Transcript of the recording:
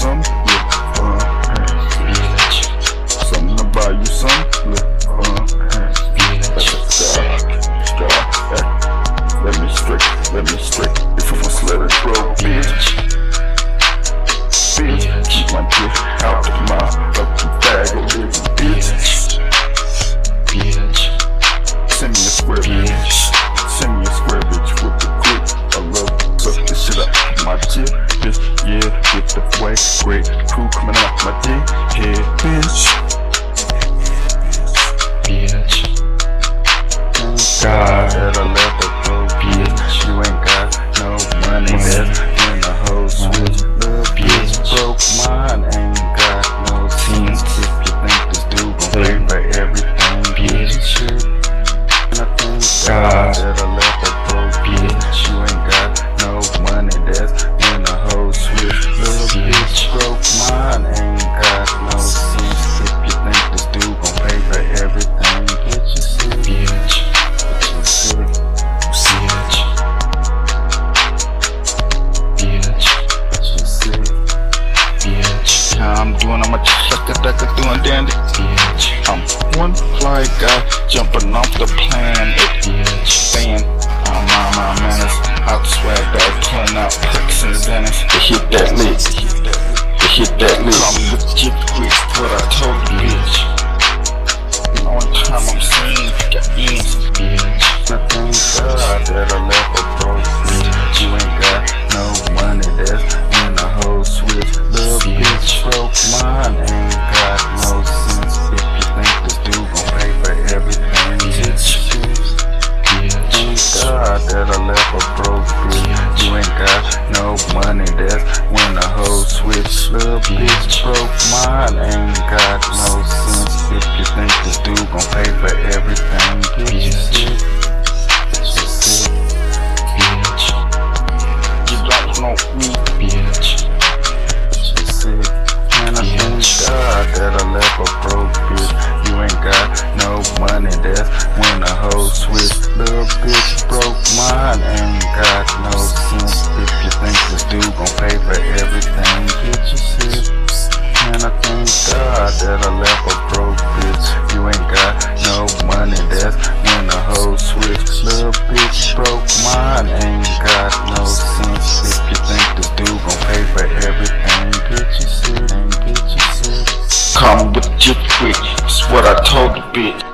some lip fun. Uh, Something to buy you some lip fun. Uh. Let me strike, let me strike. If you want let it, bro, bitch. Bitch, keep my dick out of my fucking bag of living, bitch. Bitch, send me a square, bitch. Send me a square, bitch, with the clip. I love, suck this shit up, my dick bitch. Yeah, get the way. Great crew coming out my dick. Head, bitch. Bitch. Ooh, God, that I left the whole bitch. You ain't got no money left in the whole switch. The bitch broke mine. sucker ducker doing dandy. I'm one fly guy jumping off the planet, saying, "Oh my my manners." I swear bag, pulling out pricks in the Venice. Hit that It's what I told the bitch.